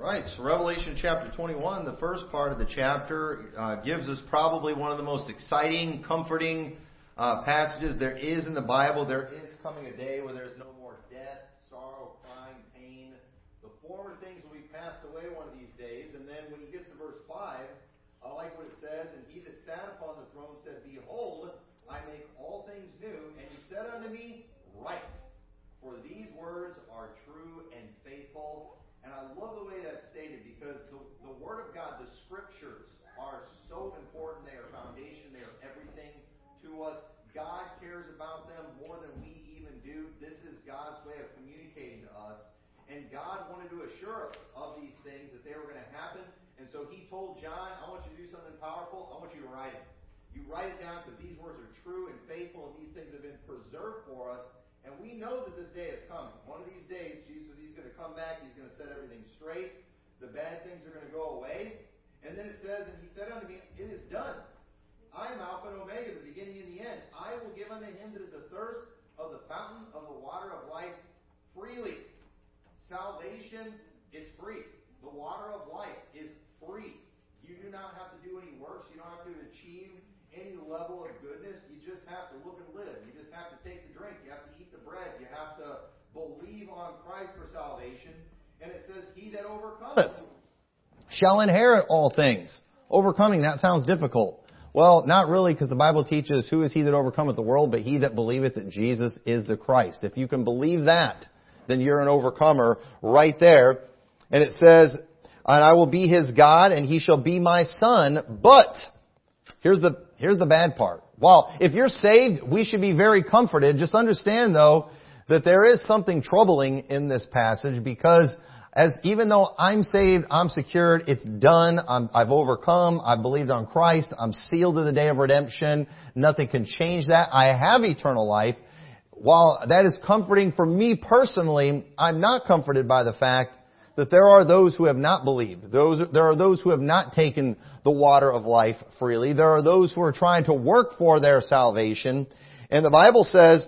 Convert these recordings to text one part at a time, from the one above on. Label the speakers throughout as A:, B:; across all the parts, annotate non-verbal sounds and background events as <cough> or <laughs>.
A: right, so Revelation chapter 21, the first part of the chapter, uh, gives us probably one of the most exciting, comforting uh, passages there is in the Bible. There is coming a day where there's no more death, sorrow, crying, pain. The former things will be passed away one of these days. And then when he gets to verse 5, I like what it says, And he that sat upon the throne said, Behold, I make all things new. And he said unto me, Write, for these words are true and faithful. And I love the way that's stated because the, the Word of God, the Scriptures, are so important. They are foundation. They are everything to us. God cares about them more than we even do. This is God's way of communicating to us. And God wanted to assure us of these things that they were going to happen. And so He told John, I want you to do something powerful. I want you to write it. You write it down because these words are true and faithful, and these things have been preserved for us. And we know that this day is coming. One of these days, Jesus he's going to come back. He's going to set everything straight. The bad things are going to go away. And then it says, And he said unto me, It is done. I am Alpha and Omega, the beginning and the end. I will give unto him that is athirst of the fountain of the water of life freely. Salvation is free. The water of life is free. You do not have to do any works. You don't have to achieve any level of goodness. You just have to look and live. You just have to take the drink. You have to eat the bread. You have to believe on Christ for salvation. And it says, He that overcometh
B: shall inherit all things. Overcoming, that sounds difficult. Well, not really, because the Bible teaches, Who is he that overcometh the world, but he that believeth that Jesus is the Christ. If you can believe that, then you're an overcomer right there. And it says, And I will be his God, and he shall be my son. But, here's the, here's the bad part. Well, if you're saved, we should be very comforted. Just understand though, that there is something troubling in this passage because as even though I'm saved, I'm secured, it's done, i have overcome, I've believed on Christ, I'm sealed to the day of redemption, nothing can change that, I have eternal life. While that is comforting for me personally, I'm not comforted by the fact that there are those who have not believed. Those, there are those who have not taken the water of life freely. There are those who are trying to work for their salvation. And the Bible says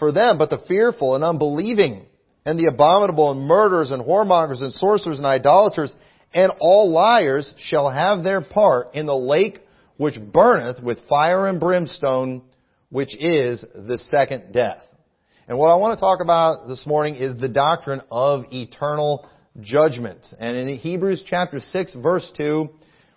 B: for them, but the fearful and unbelieving, and the abominable, and murderers, and whoremongers, and sorcerers, and idolaters, and all liars shall have their part in the lake which burneth with fire and brimstone, which is the second death. And what I want to talk about this morning is the doctrine of eternal judgment. And in Hebrews chapter 6 verse 2,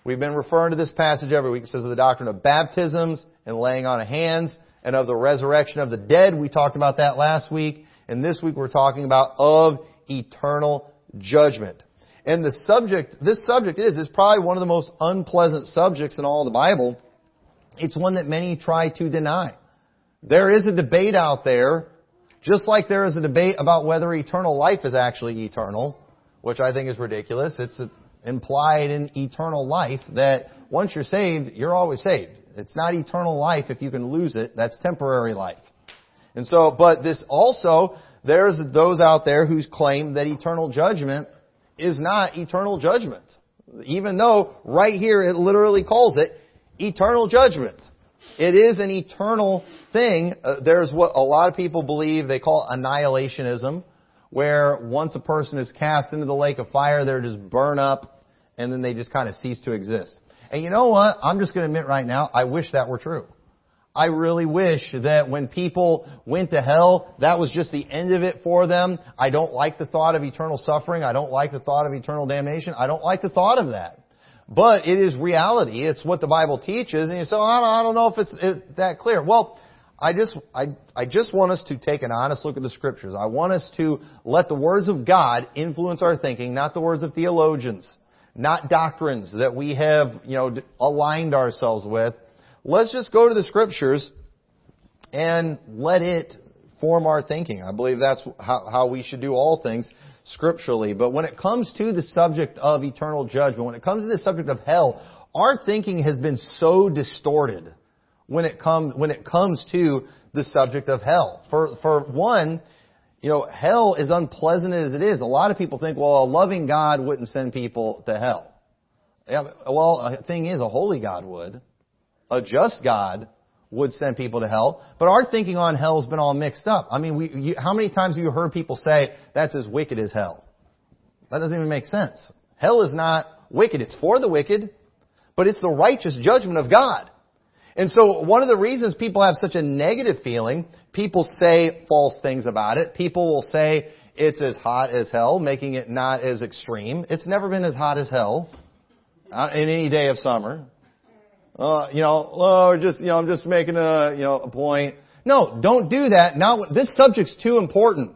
B: we've been referring to this passage every week. It says of the doctrine of baptisms and laying on of hands and of the resurrection of the dead. We talked about that last week. And this week we're talking about of eternal judgment. And the subject, this subject is, is probably one of the most unpleasant subjects in all the Bible. It's one that many try to deny. There is a debate out there, just like there is a debate about whether eternal life is actually eternal, which I think is ridiculous. It's implied in eternal life that once you're saved, you're always saved. It's not eternal life if you can lose it. That's temporary life. And so, but this also, there's those out there who claim that eternal judgment is not eternal judgment. Even though right here it literally calls it eternal judgment. It is an eternal thing. Uh, there's what a lot of people believe they call annihilationism, where once a person is cast into the lake of fire, they're just burn up and then they just kind of cease to exist. And you know what? I'm just going to admit right now, I wish that were true. I really wish that when people went to hell, that was just the end of it for them. I don't like the thought of eternal suffering. I don't like the thought of eternal damnation. I don't like the thought of that. But it is reality. It's what the Bible teaches. And you say, I, don't, I don't know if it's that clear. Well, I just, I, I just want us to take an honest look at the scriptures. I want us to let the words of God influence our thinking, not the words of theologians not doctrines that we have, you know, aligned ourselves with. Let's just go to the scriptures and let it form our thinking. I believe that's how, how we should do all things scripturally. But when it comes to the subject of eternal judgment, when it comes to the subject of hell, our thinking has been so distorted when it comes when it comes to the subject of hell. For for one, you know, hell, is unpleasant as it is, a lot of people think, well, a loving God wouldn't send people to hell. Yeah, well, the thing is, a holy God would. A just God would send people to hell. But our thinking on hell has been all mixed up. I mean, we, you, how many times have you heard people say, that's as wicked as hell? That doesn't even make sense. Hell is not wicked. It's for the wicked, but it's the righteous judgment of God. And so one of the reasons people have such a negative feeling, people say false things about it. People will say it's as hot as hell, making it not as extreme. It's never been as hot as hell uh, in any day of summer. Uh, you know, oh, just you know, I'm just making a you know a point. No, don't do that. Now, this subject's too important.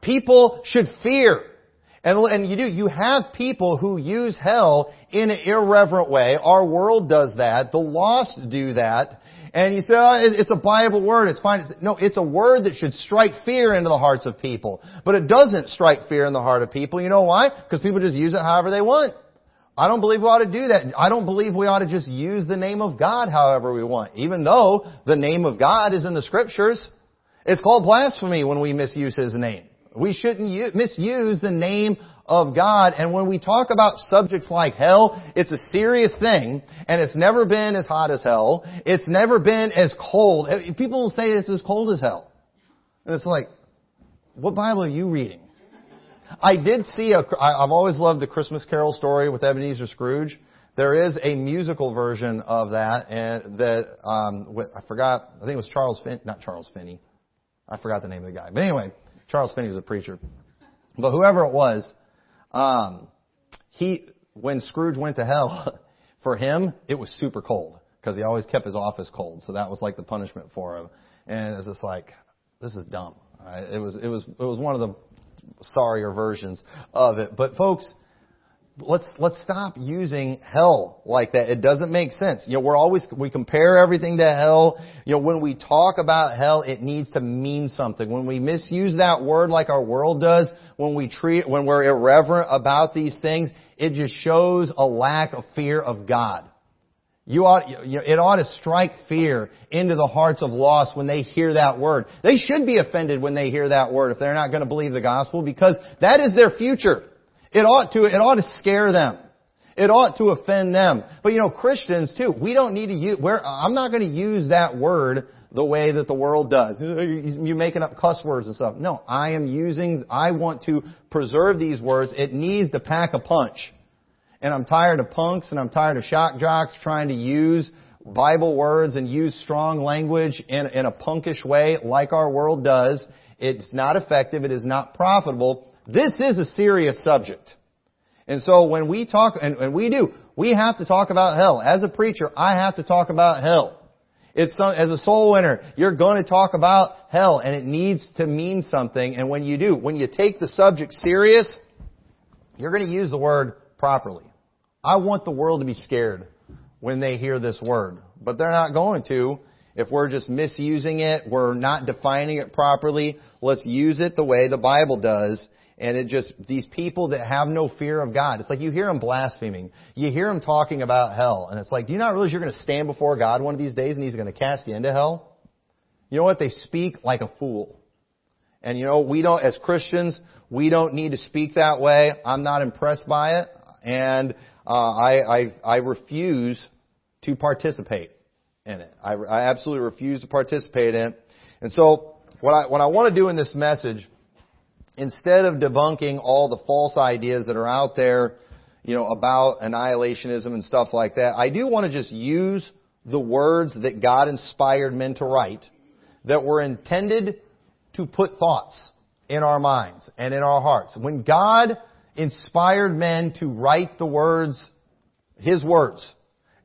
B: People should fear. And, and you do, you have people who use hell in an irreverent way. Our world does that. The lost do that. And you say, oh, it's a Bible word, it's fine. no, it's a word that should strike fear into the hearts of people. But it doesn't strike fear in the heart of people. You know why? Because people just use it however they want. I don't believe we ought to do that. I don't believe we ought to just use the name of God however we want. Even though the name of God is in the scriptures. It's called blasphemy when we misuse His name. We shouldn't misuse the name of God. And when we talk about subjects like hell, it's a serious thing, and it's never been as hot as hell. It's never been as cold. People will say it's as cold as hell. And it's like, what Bible are you reading? I did see a, I've always loved the Christmas Carol story with Ebenezer Scrooge. There is a musical version of that, and that um, I forgot. I think it was Charles Fin, not Charles Finney. I forgot the name of the guy. But anyway, Charles Finney was a preacher. But whoever it was, um, he, when Scrooge went to hell, <laughs> for him, it was super cold because he always kept his office cold. So that was like the punishment for him. And it's just like, this is dumb. It was, it was, it was one of the sorrier versions of it. But folks, let's let's stop using hell like that. It doesn't make sense. You know, we're always we compare everything to hell. You know, when we talk about hell, it needs to mean something. When we misuse that word like our world does, when we treat when we're irreverent about these things, it just shows a lack of fear of God. You ought, you know, it ought to strike fear into the hearts of lost when they hear that word. They should be offended when they hear that word if they're not going to believe the gospel because that is their future. It ought to, it ought to scare them. It ought to offend them. But you know, Christians too, we don't need to use, where, I'm not going to use that word the way that the world does. You're making up cuss words and stuff. No, I am using, I want to preserve these words. It needs to pack a punch. And I'm tired of punks and I'm tired of shock jocks trying to use Bible words and use strong language in, in a punkish way like our world does. It's not effective. It is not profitable. This is a serious subject. And so when we talk, and, and we do, we have to talk about hell. As a preacher, I have to talk about hell. It's some, as a soul winner, you're going to talk about hell, and it needs to mean something. And when you do, when you take the subject serious, you're going to use the word properly. I want the world to be scared when they hear this word, but they're not going to if we're just misusing it, we're not defining it properly. Let's use it the way the Bible does and it just, these people that have no fear of God, it's like you hear them blaspheming. You hear them talking about hell. And it's like, do you not realize you're going to stand before God one of these days and He's going to cast you into hell? You know what? They speak like a fool. And you know, we don't, as Christians, we don't need to speak that way. I'm not impressed by it. And uh, I, I, I refuse to participate in it. I, I absolutely refuse to participate in it. And so, what I, what I want to do in this message instead of debunking all the false ideas that are out there, you know, about annihilationism and stuff like that, I do want to just use the words that God inspired men to write that were intended to put thoughts in our minds and in our hearts. When God inspired men to write the words, His words,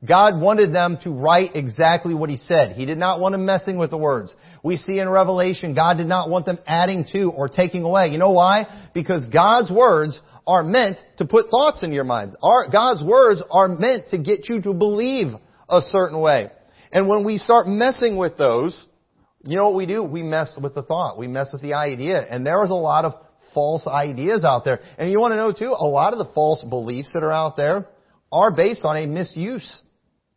B: God wanted them to write exactly what He said. He did not want them messing with the words. We see in Revelation, God did not want them adding to or taking away. You know why? Because God's words are meant to put thoughts in your mind. Our, God's words are meant to get you to believe a certain way. And when we start messing with those, you know what we do? We mess with the thought. We mess with the idea. And there is a lot of false ideas out there. And you want to know too, a lot of the false beliefs that are out there are based on a misuse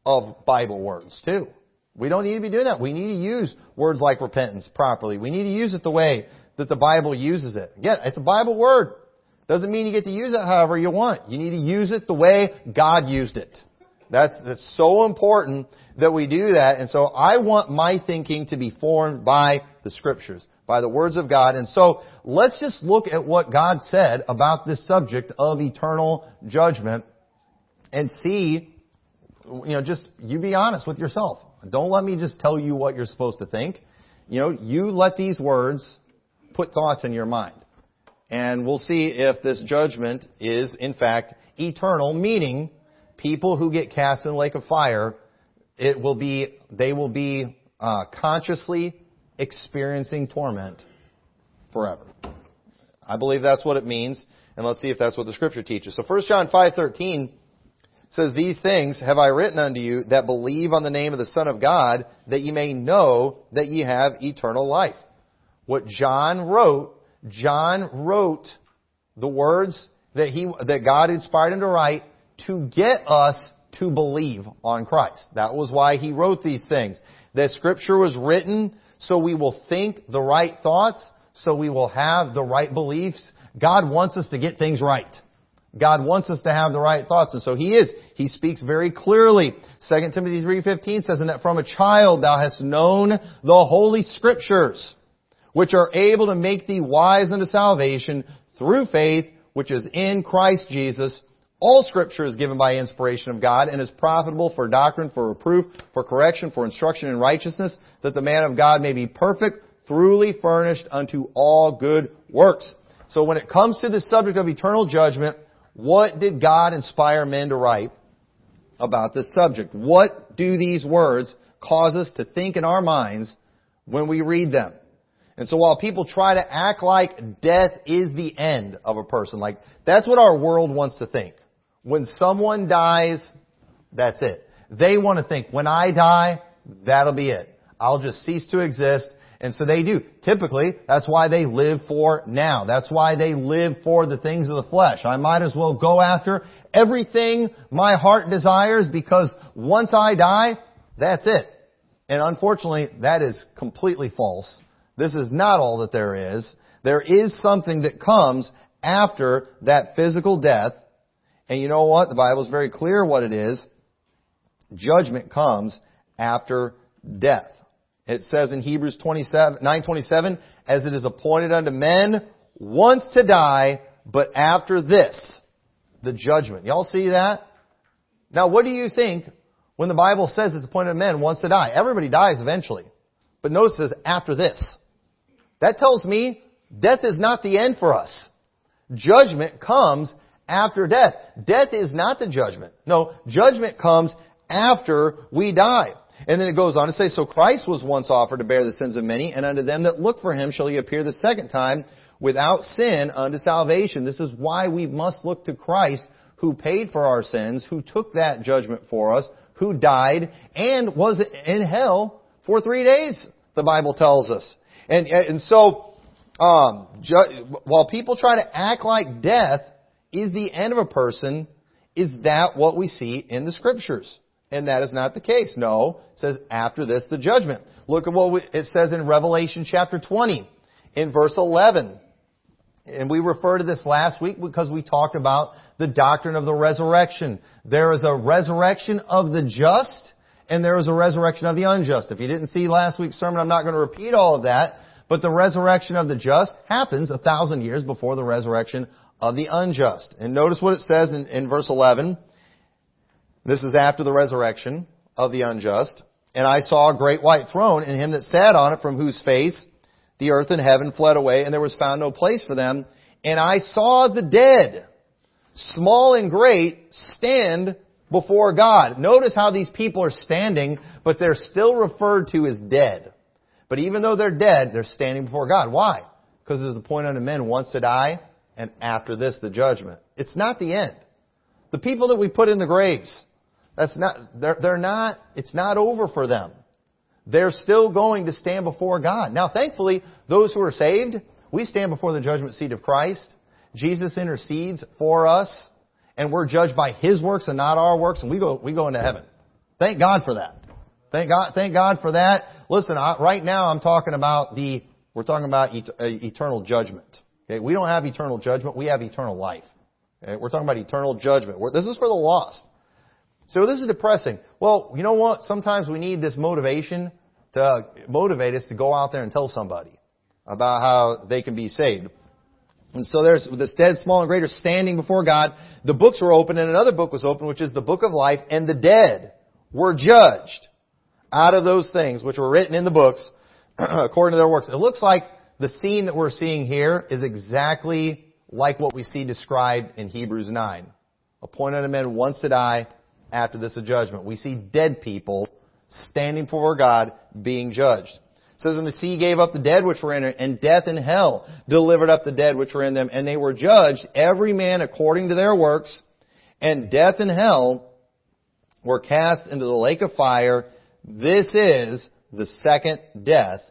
B: of Bible words too. We don't need to be doing that. We need to use words like repentance properly. We need to use it the way that the Bible uses it. Again, it's a Bible word. Doesn't mean you get to use it however you want. You need to use it the way God used it. That's, that's so important that we do that. And so I want my thinking to be formed by the scriptures, by the words of God. And so let's just look at what God said about this subject of eternal judgment and see, you know, just you be honest with yourself. Don't let me just tell you what you're supposed to think. You know, you let these words put thoughts in your mind. And we'll see if this judgment is, in fact, eternal, meaning people who get cast in the lake of fire, it will be, they will be uh, consciously experiencing torment forever. I believe that's what it means, and let's see if that's what the scripture teaches. So 1 John 5:13 says, These things have I written unto you that believe on the name of the Son of God, that ye may know that ye have eternal life. What John wrote, John wrote the words that he, that God inspired him to write to get us to believe on Christ. That was why he wrote these things. The scripture was written so we will think the right thoughts, so we will have the right beliefs. God wants us to get things right. God wants us to have the right thoughts, and so He is. He speaks very clearly. 2 Timothy 3.15 says, And that from a child thou hast known the Holy Scriptures, which are able to make thee wise unto salvation through faith, which is in Christ Jesus. All Scripture is given by inspiration of God and is profitable for doctrine, for reproof, for correction, for instruction in righteousness, that the man of God may be perfect, thoroughly furnished unto all good works. So when it comes to the subject of eternal judgment, what did God inspire men to write about this subject? What do these words cause us to think in our minds when we read them? And so while people try to act like death is the end of a person, like that's what our world wants to think. When someone dies, that's it. They want to think, when I die, that'll be it. I'll just cease to exist and so they do. Typically, that's why they live for now. That's why they live for the things of the flesh. I might as well go after everything my heart desires because once I die, that's it. And unfortunately, that is completely false. This is not all that there is. There is something that comes after that physical death. And you know what? The Bible is very clear what it is. Judgment comes after death. It says in Hebrews 27, 9:27, as it is appointed unto men once to die, but after this, the judgment. Y'all see that? Now, what do you think when the Bible says it's appointed unto men once to die? Everybody dies eventually. But notice this, after this. That tells me death is not the end for us. Judgment comes after death. Death is not the judgment. No, judgment comes after we die. And then it goes on to say, So Christ was once offered to bear the sins of many, and unto them that look for him shall he appear the second time without sin unto salvation. This is why we must look to Christ who paid for our sins, who took that judgment for us, who died, and was in hell for three days, the Bible tells us. And, and so, um, ju- while people try to act like death is the end of a person, is that what we see in the scriptures? And that is not the case. No, it says after this the judgment. Look at what it says in Revelation chapter 20 in verse 11. And we referred to this last week because we talked about the doctrine of the resurrection. There is a resurrection of the just and there is a resurrection of the unjust. If you didn't see last week's sermon, I'm not going to repeat all of that. But the resurrection of the just happens a thousand years before the resurrection of the unjust. And notice what it says in, in verse 11. This is after the resurrection of the unjust. And I saw a great white throne and him that sat on it from whose face the earth and heaven fled away and there was found no place for them. And I saw the dead, small and great, stand before God. Notice how these people are standing, but they're still referred to as dead. But even though they're dead, they're standing before God. Why? Because there's a point unto men once to die, and after this the judgment. It's not the end. The people that we put in the graves, that's not, they're, they're not, it's not over for them. They're still going to stand before God. Now thankfully, those who are saved, we stand before the judgment seat of Christ. Jesus intercedes for us, and we're judged by His works and not our works, and we go, we go into heaven. Thank God for that. Thank God, thank God for that. Listen, I, right now I'm talking about the, we're talking about et, uh, eternal judgment. Okay, we don't have eternal judgment, we have eternal life. Okay, we're talking about eternal judgment. We're, this is for the lost. So this is depressing. Well, you know what? Sometimes we need this motivation to motivate us to go out there and tell somebody. about how they can be saved. And so there's this dead, small, and greater standing before God. The books were open, and another book was open, which is the book of life, and the dead were judged out of those things which were written in the books <clears throat> according to their works. It looks like the scene that we're seeing here is exactly like what we see described in Hebrews 9. Appointed a man once to die, after this judgment. We see dead people standing before God being judged. It says, And the sea gave up the dead which were in it, and death and hell delivered up the dead which were in them, and they were judged, every man according to their works, and death and hell were cast into the lake of fire. This is the second death.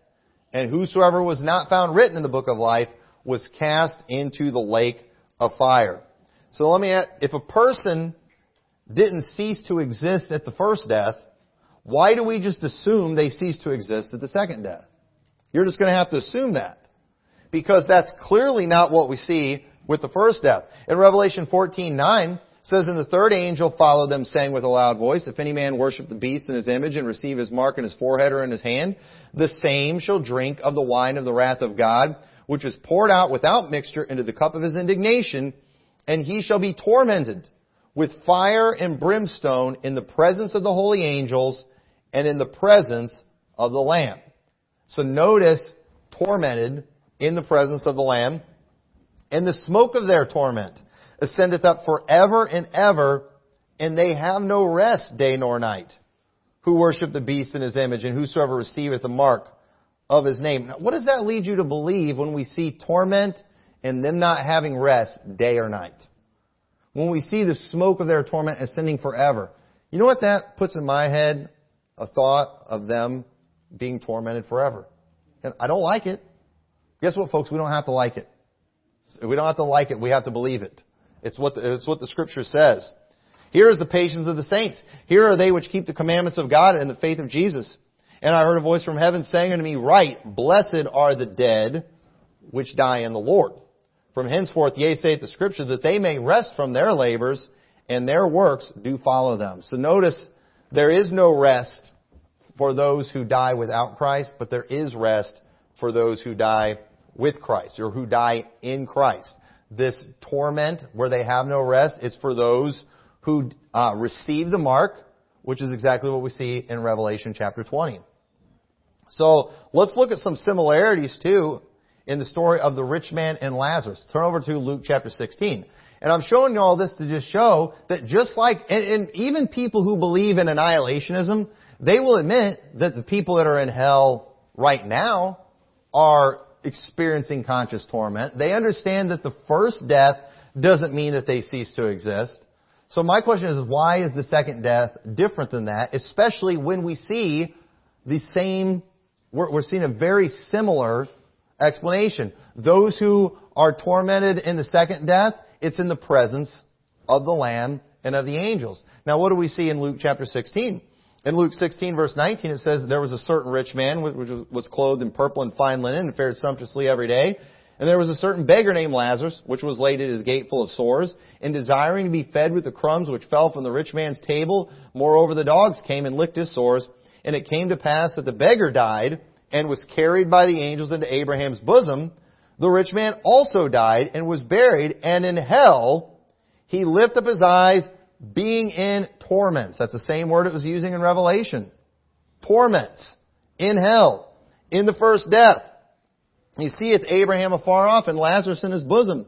B: And whosoever was not found written in the book of life was cast into the lake of fire. So let me ask, if a person didn't cease to exist at the first death, why do we just assume they cease to exist at the second death? You're just going to have to assume that. Because that's clearly not what we see with the first death. In Revelation 14:9 says, "And the third angel followed them, saying with a loud voice, If any man worship the beast in his image and receive his mark in his forehead or in his hand, the same shall drink of the wine of the wrath of God, which is poured out without mixture into the cup of his indignation, and he shall be tormented with fire and brimstone in the presence of the holy angels and in the presence of the Lamb. So notice, tormented in the presence of the Lamb, and the smoke of their torment ascendeth up forever and ever, and they have no rest day nor night, who worship the beast in his image, and whosoever receiveth the mark of his name. Now, what does that lead you to believe when we see torment and them not having rest day or night? When we see the smoke of their torment ascending forever. You know what that puts in my head? A thought of them being tormented forever. And I don't like it. Guess what, folks? We don't have to like it. We don't have to like it. We have to believe it. It's what the, it's what the scripture says. Here is the patience of the saints. Here are they which keep the commandments of God and the faith of Jesus. And I heard a voice from heaven saying unto me, Write, blessed are the dead which die in the Lord. From henceforth, yea, saith the Scripture, that they may rest from their labors, and their works do follow them. So notice, there is no rest for those who die without Christ, but there is rest for those who die with Christ, or who die in Christ. This torment, where they have no rest, it's for those who uh, receive the mark, which is exactly what we see in Revelation chapter 20. So let's look at some similarities too in the story of the rich man and Lazarus. Turn over to Luke chapter 16. And I'm showing you all this to just show that just like, and, and even people who believe in annihilationism, they will admit that the people that are in hell right now are experiencing conscious torment. They understand that the first death doesn't mean that they cease to exist. So my question is, why is the second death different than that? Especially when we see the same, we're, we're seeing a very similar explanation. Those who are tormented in the second death, it's in the presence of the Lamb and of the angels. Now what do we see in Luke chapter 16? In Luke 16 verse 19 it says, There was a certain rich man which was clothed in purple and fine linen and fared sumptuously every day. And there was a certain beggar named Lazarus, which was laid at his gate full of sores, and desiring to be fed with the crumbs which fell from the rich man's table. Moreover, the dogs came and licked his sores. And it came to pass that the beggar died and was carried by the angels into Abraham's bosom, the rich man also died and was buried, and in hell he lifted up his eyes, being in torments. That's the same word it was using in Revelation. Torments. In hell. In the first death. He seeth Abraham afar off and Lazarus in his bosom.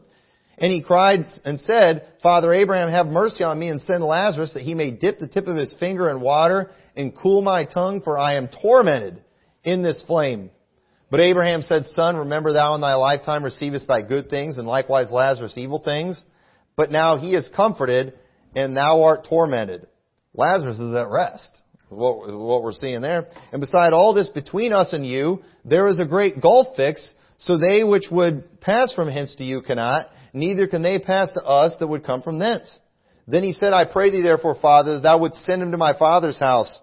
B: And he cried and said, Father Abraham, have mercy on me and send Lazarus that he may dip the tip of his finger in water and cool my tongue, for I am tormented in this flame. But Abraham said, Son, remember thou in thy lifetime receivest thy good things, and likewise Lazarus evil things. But now he is comforted, and thou art tormented. Lazarus is at rest. What, what we're seeing there. And beside all this, between us and you, there is a great gulf fixed, so they which would pass from hence to you cannot, neither can they pass to us that would come from thence. Then he said, I pray thee therefore, Father, that thou would send him to my father's house.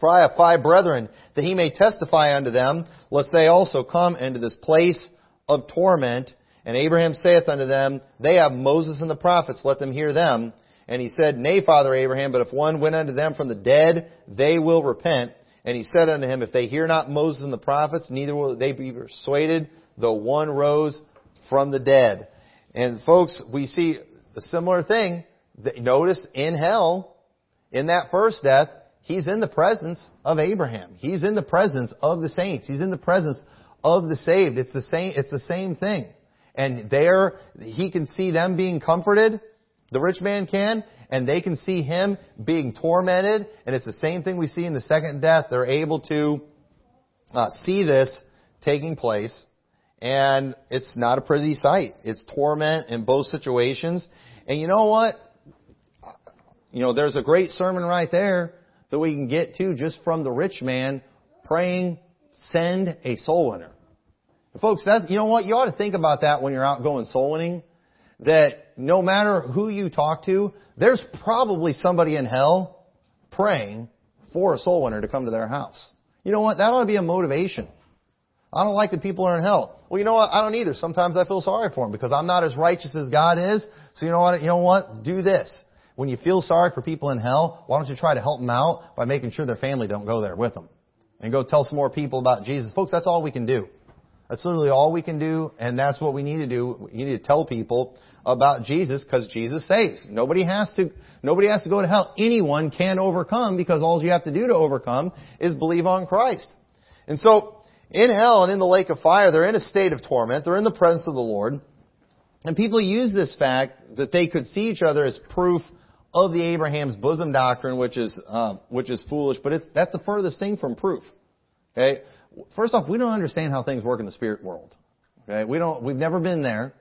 B: For I have five brethren, that he may testify unto them, lest they also come into this place of torment. And Abraham saith unto them, They have Moses and the prophets, let them hear them. And he said, Nay, Father Abraham, but if one went unto them from the dead, they will repent. And he said unto him, If they hear not Moses and the prophets, neither will they be persuaded, though one rose from the dead. And folks, we see a similar thing. Notice in hell, in that first death, he's in the presence of Abraham. He's in the presence of the saints. He's in the presence of the saved. It's the same, it's the same thing. And there, he can see them being comforted. The rich man can and they can see him being tormented, and it's the same thing we see in the second death. They're able to uh, see this taking place, and it's not a pretty sight. It's torment in both situations. And you know what? You know, there's a great sermon right there that we can get to just from the rich man praying, send a soul winner. And folks, that's, you know what? You ought to think about that when you're out going soul winning that no matter who you talk to, there's probably somebody in hell praying for a soul winner to come to their house. You know what? That ought to be a motivation. I don't like the people are in hell. Well, you know what? I don't either. Sometimes I feel sorry for them because I'm not as righteous as God is. So you know what? You know what? Do this. When you feel sorry for people in hell, why don't you try to help them out by making sure their family don't go there with them? And go tell some more people about Jesus. Folks, that's all we can do. That's literally all we can do, and that's what we need to do. You need to tell people about Jesus because Jesus saves. Nobody has to, nobody has to go to hell. Anyone can overcome because all you have to do to overcome is believe on Christ. And so, in hell and in the lake of fire, they're in a state of torment. They're in the presence of the Lord. And people use this fact that they could see each other as proof of the Abraham's bosom doctrine, which is, uh, which is foolish, but it's, that's the furthest thing from proof. Okay? First off, we don't understand how things work in the spirit world. Okay? We don't, we've never been there.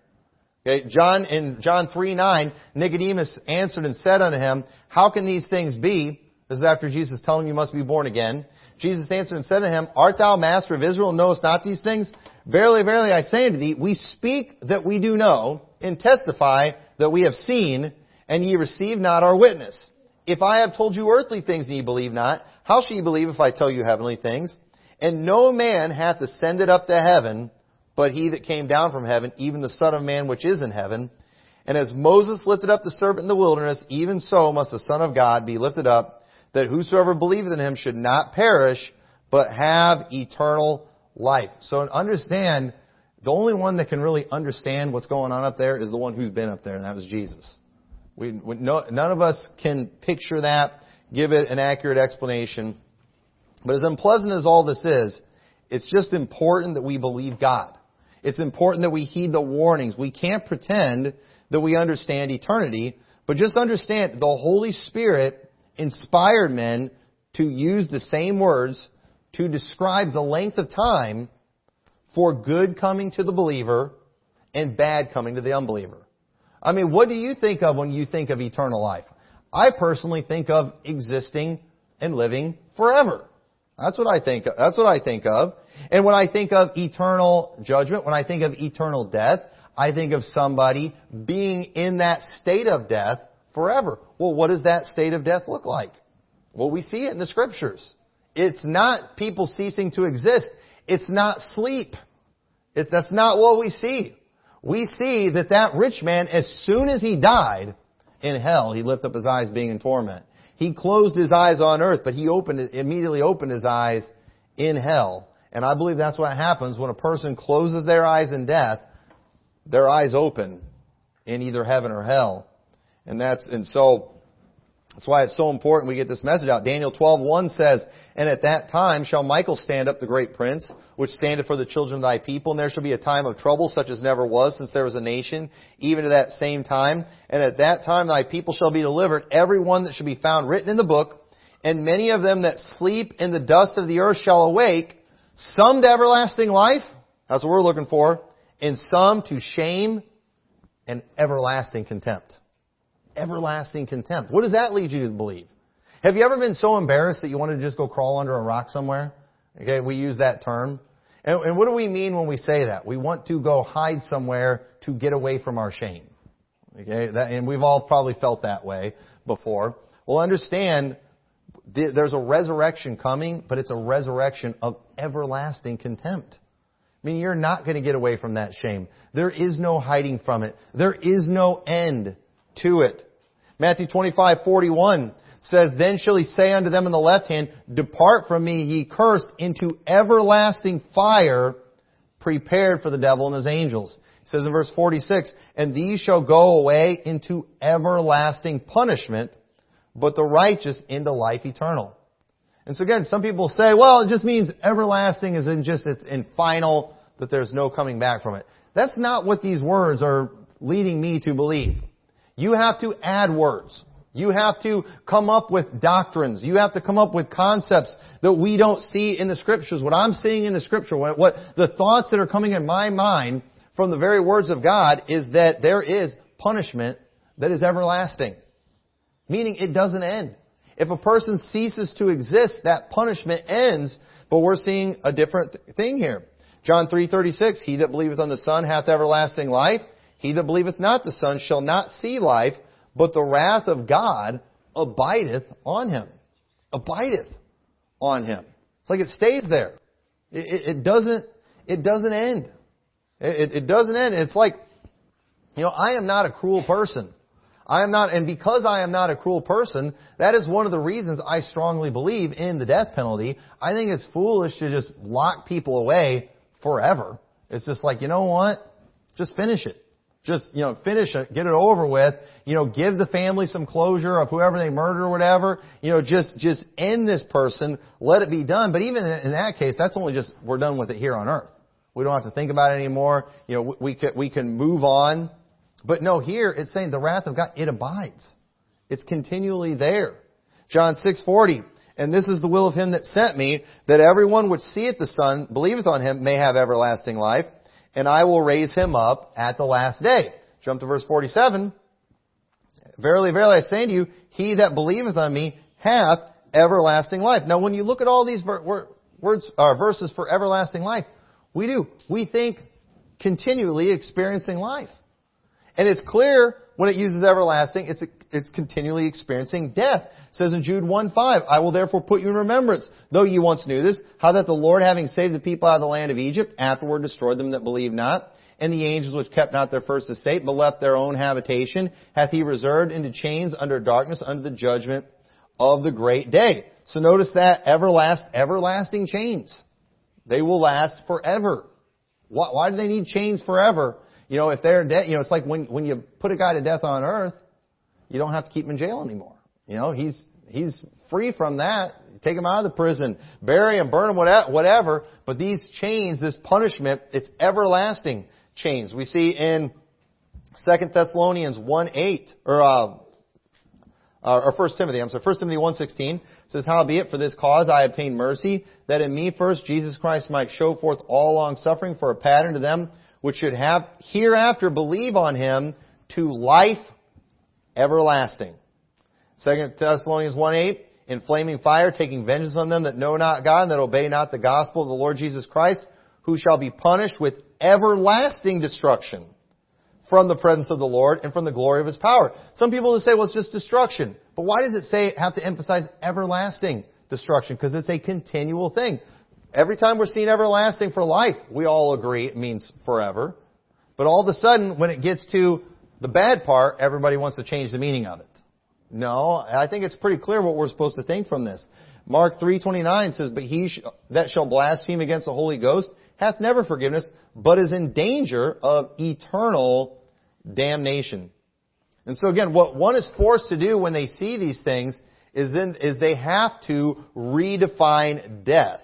B: Okay? John, in John 3, 9, Nicodemus answered and said unto him, How can these things be? This is after Jesus telling you must be born again. Jesus answered and said to him, Art thou master of Israel knowest not these things? Verily, verily, I say unto thee, we speak that we do know, and testify that we have seen, and ye receive not our witness. If I have told you earthly things and ye believe not, how shall ye believe if I tell you heavenly things? And no man hath ascended up to heaven, but he that came down from heaven, even the Son of Man which is in heaven. And as Moses lifted up the serpent in the wilderness, even so must the Son of God be lifted up, that whosoever believeth in him should not perish, but have eternal life. So understand, the only one that can really understand what's going on up there is the one who's been up there, and that was Jesus. We, we no, none of us can picture that, give it an accurate explanation. But as unpleasant as all this is, it's just important that we believe God. It's important that we heed the warnings. We can't pretend that we understand eternity, but just understand the Holy Spirit inspired men to use the same words to describe the length of time for good coming to the believer and bad coming to the unbeliever. I mean, what do you think of when you think of eternal life? I personally think of existing and living forever. That's what I think. That's what I think of. And when I think of eternal judgment, when I think of eternal death, I think of somebody being in that state of death forever. Well, what does that state of death look like? Well, we see it in the scriptures. It's not people ceasing to exist. It's not sleep. It, that's not what we see. We see that that rich man, as soon as he died in hell, he lifted up his eyes being in torment. He closed his eyes on earth, but he opened, immediately opened his eyes in hell. And I believe that's what happens when a person closes their eyes in death, their eyes open in either heaven or hell. And that's, and so, that's why it's so important we get this message out. Daniel 12:1 says, "And at that time shall Michael stand up, the great prince, which standeth for the children of thy people, and there shall be a time of trouble such as never was since there was a nation, even to that same time. And at that time thy people shall be delivered, every one that shall be found written in the book, and many of them that sleep in the dust of the earth shall awake, some to everlasting life, that's what we're looking for, and some to shame and everlasting contempt." Everlasting contempt. What does that lead you to believe? Have you ever been so embarrassed that you wanted to just go crawl under a rock somewhere? Okay, we use that term. And, and what do we mean when we say that? We want to go hide somewhere to get away from our shame. Okay, that, and we've all probably felt that way before. Well, understand there's a resurrection coming, but it's a resurrection of everlasting contempt. I mean, you're not going to get away from that shame. There is no hiding from it. There is no end to it. Matthew 25:41 says, Then shall he say unto them in the left hand, Depart from me, ye cursed, into everlasting fire, prepared for the devil and his angels. He says in verse 46, And these shall go away into everlasting punishment, but the righteous into life eternal. And so again, some people say, well, it just means everlasting is in just, it's in final, that there's no coming back from it. That's not what these words are leading me to believe. You have to add words. You have to come up with doctrines. You have to come up with concepts that we don't see in the scriptures. What I'm seeing in the scripture, what, what the thoughts that are coming in my mind from the very words of God is that there is punishment that is everlasting. Meaning it doesn't end. If a person ceases to exist, that punishment ends, but we're seeing a different thing here. John 3:36, he that believeth on the Son hath everlasting life. He that believeth not the Son shall not see life, but the wrath of God abideth on him. Abideth on him. It's like it stays there. It, it, it doesn't, it doesn't end. It, it doesn't end. It's like, you know, I am not a cruel person. I am not, and because I am not a cruel person, that is one of the reasons I strongly believe in the death penalty. I think it's foolish to just lock people away forever. It's just like, you know what? Just finish it. Just, you know, finish it, get it over with, you know, give the family some closure of whoever they murder or whatever, you know, just, just end this person, let it be done. But even in that case, that's only just, we're done with it here on earth. We don't have to think about it anymore. You know, we can, we can move on. But no, here it's saying the wrath of God, it abides. It's continually there. John 6:40, and this is the will of him that sent me, that everyone which seeth the Son, believeth on him, may have everlasting life, and I will raise him up at the last day. Jump to verse 47. Verily, verily, I say to you, he that believeth on me hath everlasting life. Now, when you look at all these words, uh, verses for everlasting life, we do. We think continually experiencing life. And it's clear when it uses everlasting, it's, it's continually experiencing death. It says in Jude 1:5, I will therefore put you in remembrance, though you once knew this, how that the Lord, having saved the people out of the land of Egypt, afterward destroyed them that believed not, and the angels which kept not their first estate, but left their own habitation, hath he reserved into chains under darkness, under the judgment of the great day. So notice that everlast, everlasting chains. They will last forever. Why, why do they need chains forever? You know, if they're dead, you know, it's like when, when you put a guy to death on earth, you don't have to keep him in jail anymore. You know, he's, he's free from that. Take him out of the prison, bury him, burn him, whatever. But these chains, this punishment, it's everlasting chains. We see in Second Thessalonians 1 8, or, uh, uh, or 1 Timothy, I'm sorry, 1 Timothy 1.16 says, Howbeit, for this cause I obtained mercy, that in me first Jesus Christ might show forth all long suffering for a pattern to them which should have hereafter believe on him to life everlasting. 2 Thessalonians 1.8, in flaming fire, taking vengeance on them that know not God and that obey not the gospel of the Lord Jesus Christ, who shall be punished with everlasting destruction from the presence of the Lord and from the glory of His power. Some people will say, well, it's just destruction. But why does it say, have to emphasize everlasting destruction? Because it's a continual thing. Every time we're seeing everlasting for life, we all agree it means forever. But all of a sudden, when it gets to the bad part, everybody wants to change the meaning of it. No, I think it's pretty clear what we're supposed to think from this. Mark 3:29 says, "But he sh- that shall blaspheme against the Holy Ghost hath never forgiveness, but is in danger of eternal damnation." And so again, what one is forced to do when they see these things is then is they have to redefine death.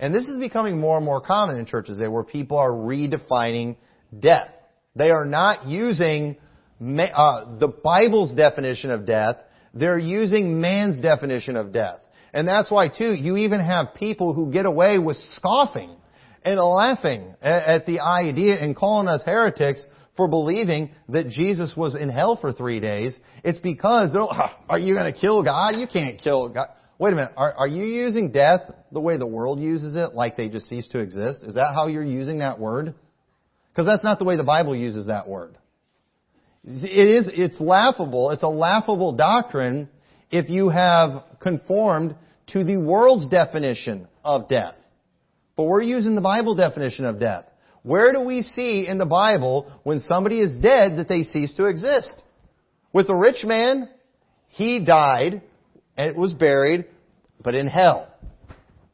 B: And this is becoming more and more common in churches where people are redefining death. They are not using uh, the Bible's definition of death. They're using man's definition of death. And that's why too, you even have people who get away with scoffing and laughing at the idea and calling us heretics for believing that Jesus was in hell for three days. It's because they're, are you going to kill God? You can't kill God. Wait a minute. Are, are you using death the way the world uses it, like they just cease to exist? Is that how you're using that word? Because that's not the way the Bible uses that word. It is, it's laughable. It's a laughable doctrine if you have conformed to the world's definition of death. But we're using the Bible definition of death. Where do we see in the Bible when somebody is dead that they cease to exist? With the rich man, he died and was buried, but in hell.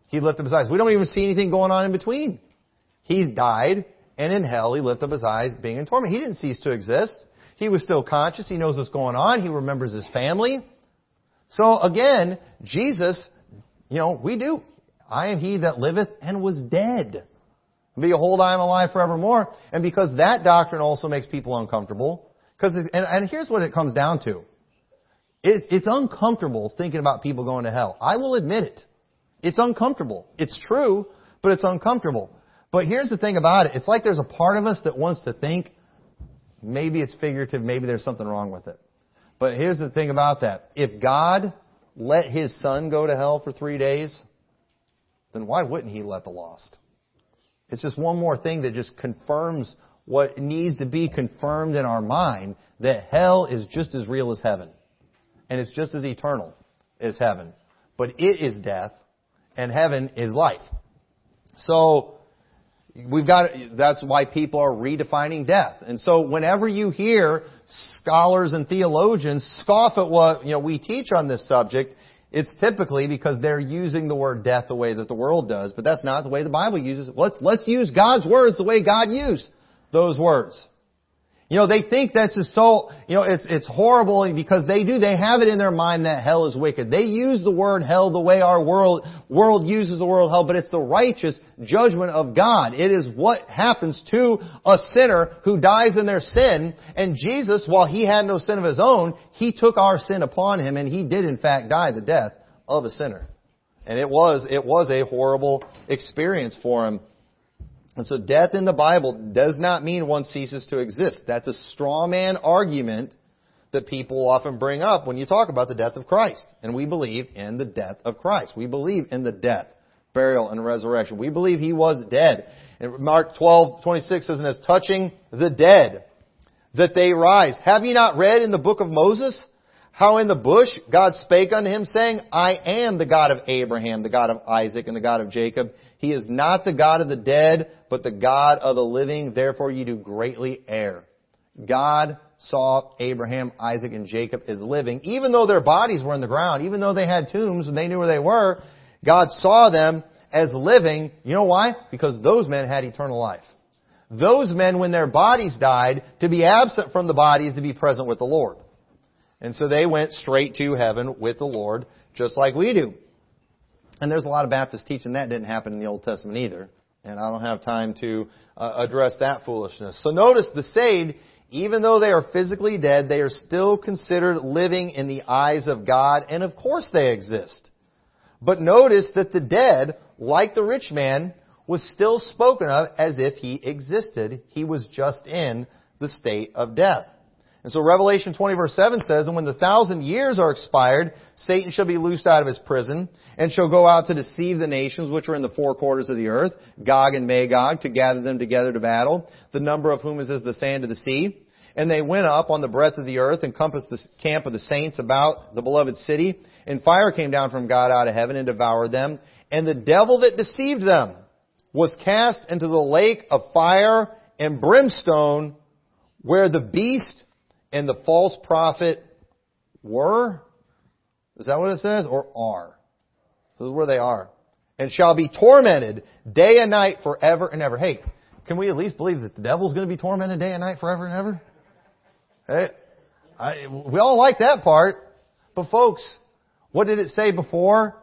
B: He lifted up his eyes. We don't even see anything going on in between. He died, and in hell he lifted up his eyes being in torment. He didn't cease to exist. He was still conscious. He knows what's going on. He remembers his family. So again, Jesus, you know, we do. I am he that liveth and was dead. Behold, I am alive forevermore. And because that doctrine also makes people uncomfortable, because and, and here's what it comes down to. It's, it's uncomfortable thinking about people going to hell. I will admit it. It's uncomfortable. It's true, but it's uncomfortable. But here's the thing about it. It's like there's a part of us that wants to think maybe it's figurative, maybe there's something wrong with it. But here's the thing about that. If God let His Son go to hell for three days, then why wouldn't He let the lost? It's just one more thing that just confirms what needs to be confirmed in our mind that hell is just as real as heaven. And it's just as eternal as heaven. But it is death and heaven is life. So, we've got, that's why people are redefining death. And so whenever you hear scholars and theologians scoff at what, you know, we teach on this subject, it's typically because they're using the word death the way that the world does, but that's not the way the Bible uses it. Let's, let's use God's words the way God used those words. You know, they think that's just so, you know, it's, it's horrible because they do, they have it in their mind that hell is wicked. They use the word hell the way our world, world uses the word hell, but it's the righteous judgment of God. It is what happens to a sinner who dies in their sin, and Jesus, while he had no sin of his own, he took our sin upon him, and he did in fact die the death of a sinner. And it was, it was a horrible experience for him. And so death in the Bible does not mean one ceases to exist. That's a straw man argument that people often bring up when you talk about the death of Christ. And we believe in the death of Christ. We believe in the death, burial, and resurrection. We believe He was dead. And Mark 12, 26 says, and as touching the dead, that they rise. Have you not read in the book of Moses how in the bush God spake unto him saying, I am the God of Abraham, the God of Isaac, and the God of Jacob. He is not the God of the dead, but the God of the living. Therefore you do greatly err. God saw Abraham, Isaac, and Jacob as living, even though their bodies were in the ground, even though they had tombs and they knew where they were, God saw them as living. You know why? Because those men had eternal life. Those men, when their bodies died, to be absent from the bodies to be present with the Lord. And so they went straight to heaven with the Lord, just like we do. And there's a lot of Baptists teaching that didn't happen in the Old Testament either. And I don't have time to uh, address that foolishness. So notice the saved, even though they are physically dead, they are still considered living in the eyes of God, and of course they exist. But notice that the dead, like the rich man, was still spoken of as if he existed. He was just in the state of death. And so Revelation 20 verse 7 says, And when the thousand years are expired, Satan shall be loosed out of his prison, and shall go out to deceive the nations which are in the four quarters of the earth, Gog and Magog, to gather them together to battle, the number of whom is as the sand of the sea. And they went up on the breadth of the earth, and compassed the camp of the saints about the beloved city, and fire came down from God out of heaven and devoured them. And the devil that deceived them was cast into the lake of fire and brimstone, where the beast and the false prophet were? Is that what it says? Or are? This is where they are. And shall be tormented day and night forever and ever. Hey, can we at least believe that the devil's going to be tormented day and night forever and ever? Hey, I, we all like that part. But folks, what did it say before?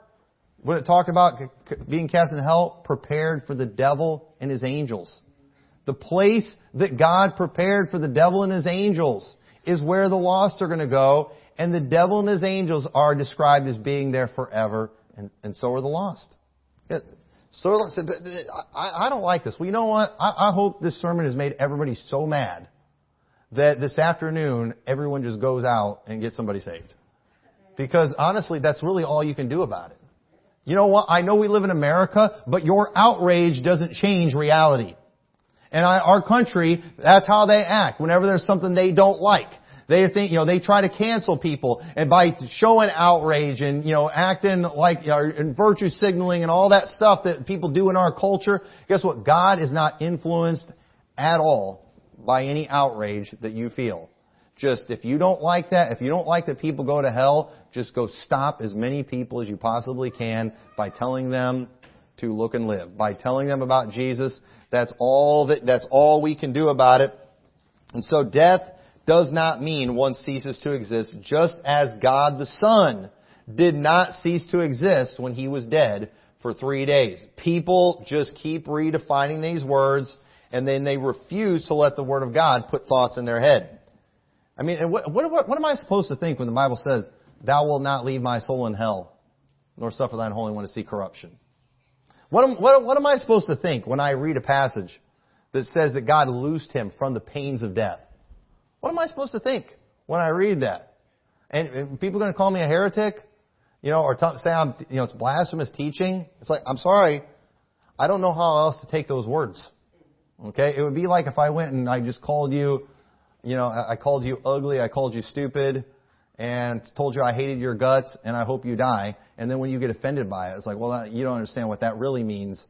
B: When it talked about being cast in hell, prepared for the devil and his angels. The place that God prepared for the devil and his angels is where the lost are going to go, and the devil and his angels are described as being there forever, and, and so are the lost. So I, don't like this. Well, you know what? I, I hope this sermon has made everybody so mad that this afternoon everyone just goes out and gets somebody saved. Because honestly, that's really all you can do about it. You know what? I know we live in America, but your outrage doesn't change reality. And our country, that's how they act. Whenever there's something they don't like, they think, you know, they try to cancel people, and by showing outrage and, you know, acting like, you know, and virtue signaling and all that stuff that people do in our culture, guess what? God is not influenced at all by any outrage that you feel. just if you don't like that, if you don't like that people go to hell, just go stop as many people as you possibly can by telling them to look and live. By telling them about Jesus, that's all that, that's all we can do about it. And so death does not mean one ceases to exist, just as God the Son did not cease to exist when he was dead for three days. People just keep redefining these words and then they refuse to let the Word of God put thoughts in their head. I mean, what, what, what, am I supposed to think when the Bible says, Thou wilt not leave my soul in hell, nor suffer thine Holy One to see corruption? What am, what, what am I supposed to think when I read a passage that says that God loosed him from the pains of death? What am I supposed to think when I read that? And people are going to call me a heretic? you know, or t- say I'm, you know, it's blasphemous teaching. It's like, I'm sorry, I don't know how else to take those words. Okay? It would be like if I went and I just called you, you know, I called you ugly, I called you stupid, and told you I hated your guts and I hope you die. And then when you get offended by it, it's like, well, you don't understand what that really means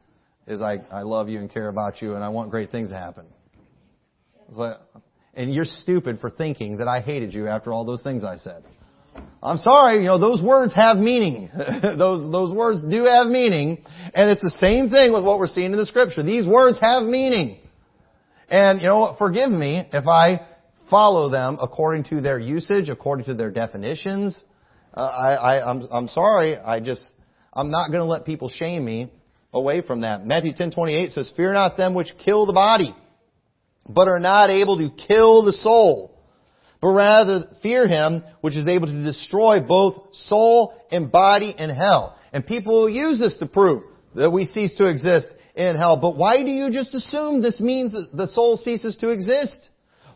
B: is I, I love you and care about you and I want great things to happen. It's like, and you're stupid for thinking that I hated you after all those things I said. I'm sorry, you know, those words have meaning. <laughs> those, those words do have meaning. And it's the same thing with what we're seeing in the scripture. These words have meaning. And, you know what, forgive me if I follow them according to their usage, according to their definitions. Uh, I, I, I'm, I'm sorry, I just, I'm not going to let people shame me away from that. Matthew 10:28 says, "Fear not them which kill the body, but are not able to kill the soul." but rather fear him which is able to destroy both soul and body in hell. And people will use this to prove that we cease to exist in hell. But why do you just assume this means that the soul ceases to exist?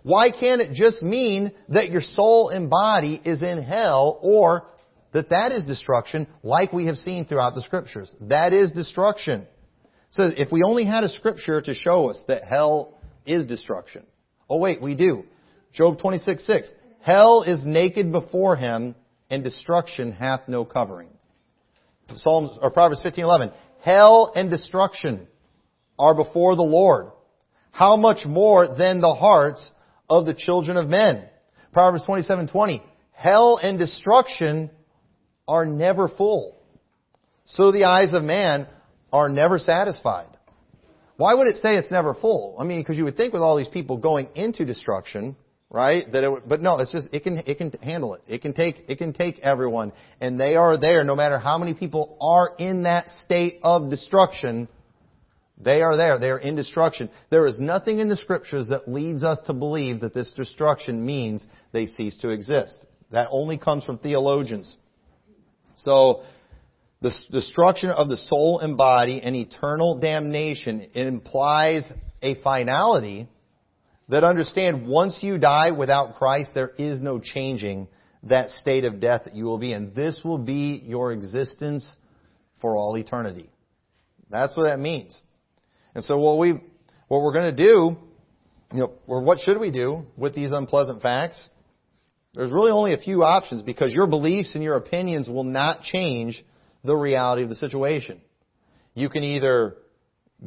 B: Why can't it just mean that your soul and body is in hell or that that is destruction like we have seen throughout the scriptures? That is destruction. So if we only had a scripture to show us that hell is destruction. Oh wait, we do. Job 26, 6. Hell is naked before him, and destruction hath no covering. Psalms, or Proverbs 15, 11. Hell and destruction are before the Lord. How much more than the hearts of the children of men? Proverbs 27:20, 20. Hell and destruction are never full. So the eyes of man are never satisfied. Why would it say it's never full? I mean, because you would think with all these people going into destruction, right? That it, would, but no, it's just it can it can handle it. It can take it can take everyone, and they are there. No matter how many people are in that state of destruction, they are there. They are in destruction. There is nothing in the scriptures that leads us to believe that this destruction means they cease to exist. That only comes from theologians. So. The destruction of the soul and body and eternal damnation implies a finality that understand once you die without Christ, there is no changing that state of death that you will be in. This will be your existence for all eternity. That's what that means. And so what we what we're going to do, you know, or what should we do with these unpleasant facts? There's really only a few options because your beliefs and your opinions will not change the reality of the situation. You can either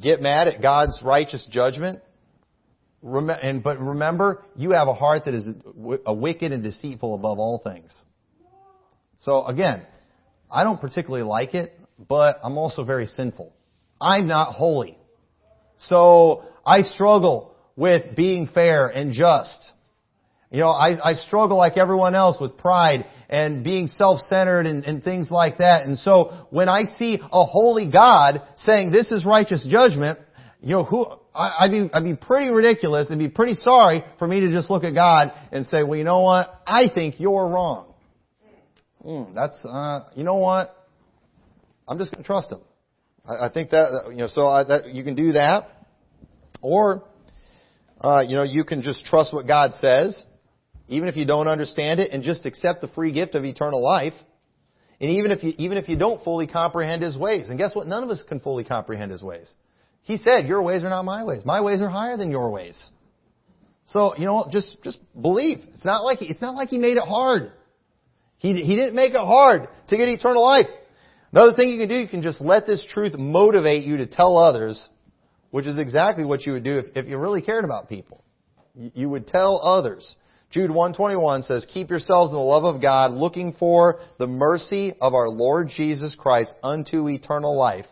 B: get mad at God's righteous judgment and, but remember, you have a heart that is a wicked and deceitful above all things. So again, I don't particularly like it, but I'm also very sinful. I'm not holy. So I struggle with being fair and just. You know, I, I struggle like everyone else with pride and being self-centered and, and things like that. And so when I see a holy God saying this is righteous judgment, you know, who, I, would be, I'd be pretty ridiculous and be pretty sorry for me to just look at God and say, well, you know what? I think you're wrong. Mm, that's, uh, you know what? I'm just going to trust him. I, I think that, you know, so I, that, you can do that. Or, uh, you know, you can just trust what God says, even if you don't understand it, and just accept the free gift of eternal life. And even if you, even if you don't fully comprehend His ways. And guess what? None of us can fully comprehend His ways. He said, your ways are not my ways. My ways are higher than your ways. So, you know, just, just believe. It's not like, it's not like he made it hard. He, he didn't make it hard to get eternal life. Another thing you can do, you can just let this truth motivate you to tell others, which is exactly what you would do if, if you really cared about people. You would tell others Jude 121 says, Keep yourselves in the love of God, looking for the mercy of our Lord Jesus Christ unto eternal life.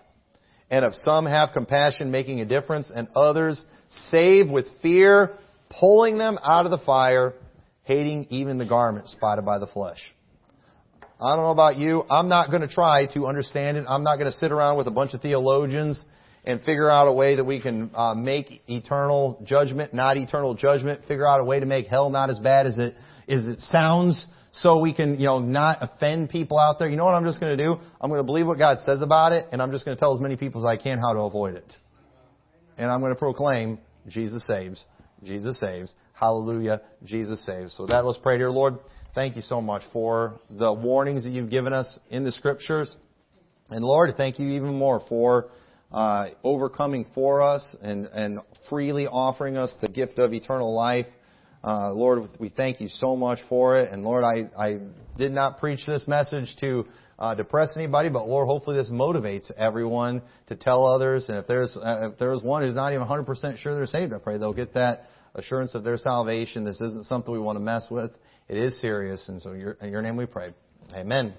B: And of some have compassion, making a difference, and others save with fear, pulling them out of the fire, hating even the garment spotted by the flesh. I don't know about you. I'm not going to try to understand it. I'm not going to sit around with a bunch of theologians and figure out a way that we can uh, make eternal judgment not eternal judgment. Figure out a way to make hell not as bad as it as it sounds, so we can you know not offend people out there. You know what I'm just going to do? I'm going to believe what God says about it, and I'm just going to tell as many people as I can how to avoid it. And I'm going to proclaim Jesus saves, Jesus saves, Hallelujah, Jesus saves. So that let's pray, dear Lord. Thank you so much for the warnings that you've given us in the scriptures. And Lord, thank you even more for uh, overcoming for us and, and freely offering us the gift of eternal life. Uh, Lord, we thank you so much for it. And Lord, I, I did not preach this message to uh, depress anybody, but Lord, hopefully this motivates everyone to tell others. And if there's uh, if there's one who's not even 100% sure they're saved, I pray they'll get that assurance of their salvation. This isn't something we want to mess with. It is serious, and so your, in your name we pray. Amen.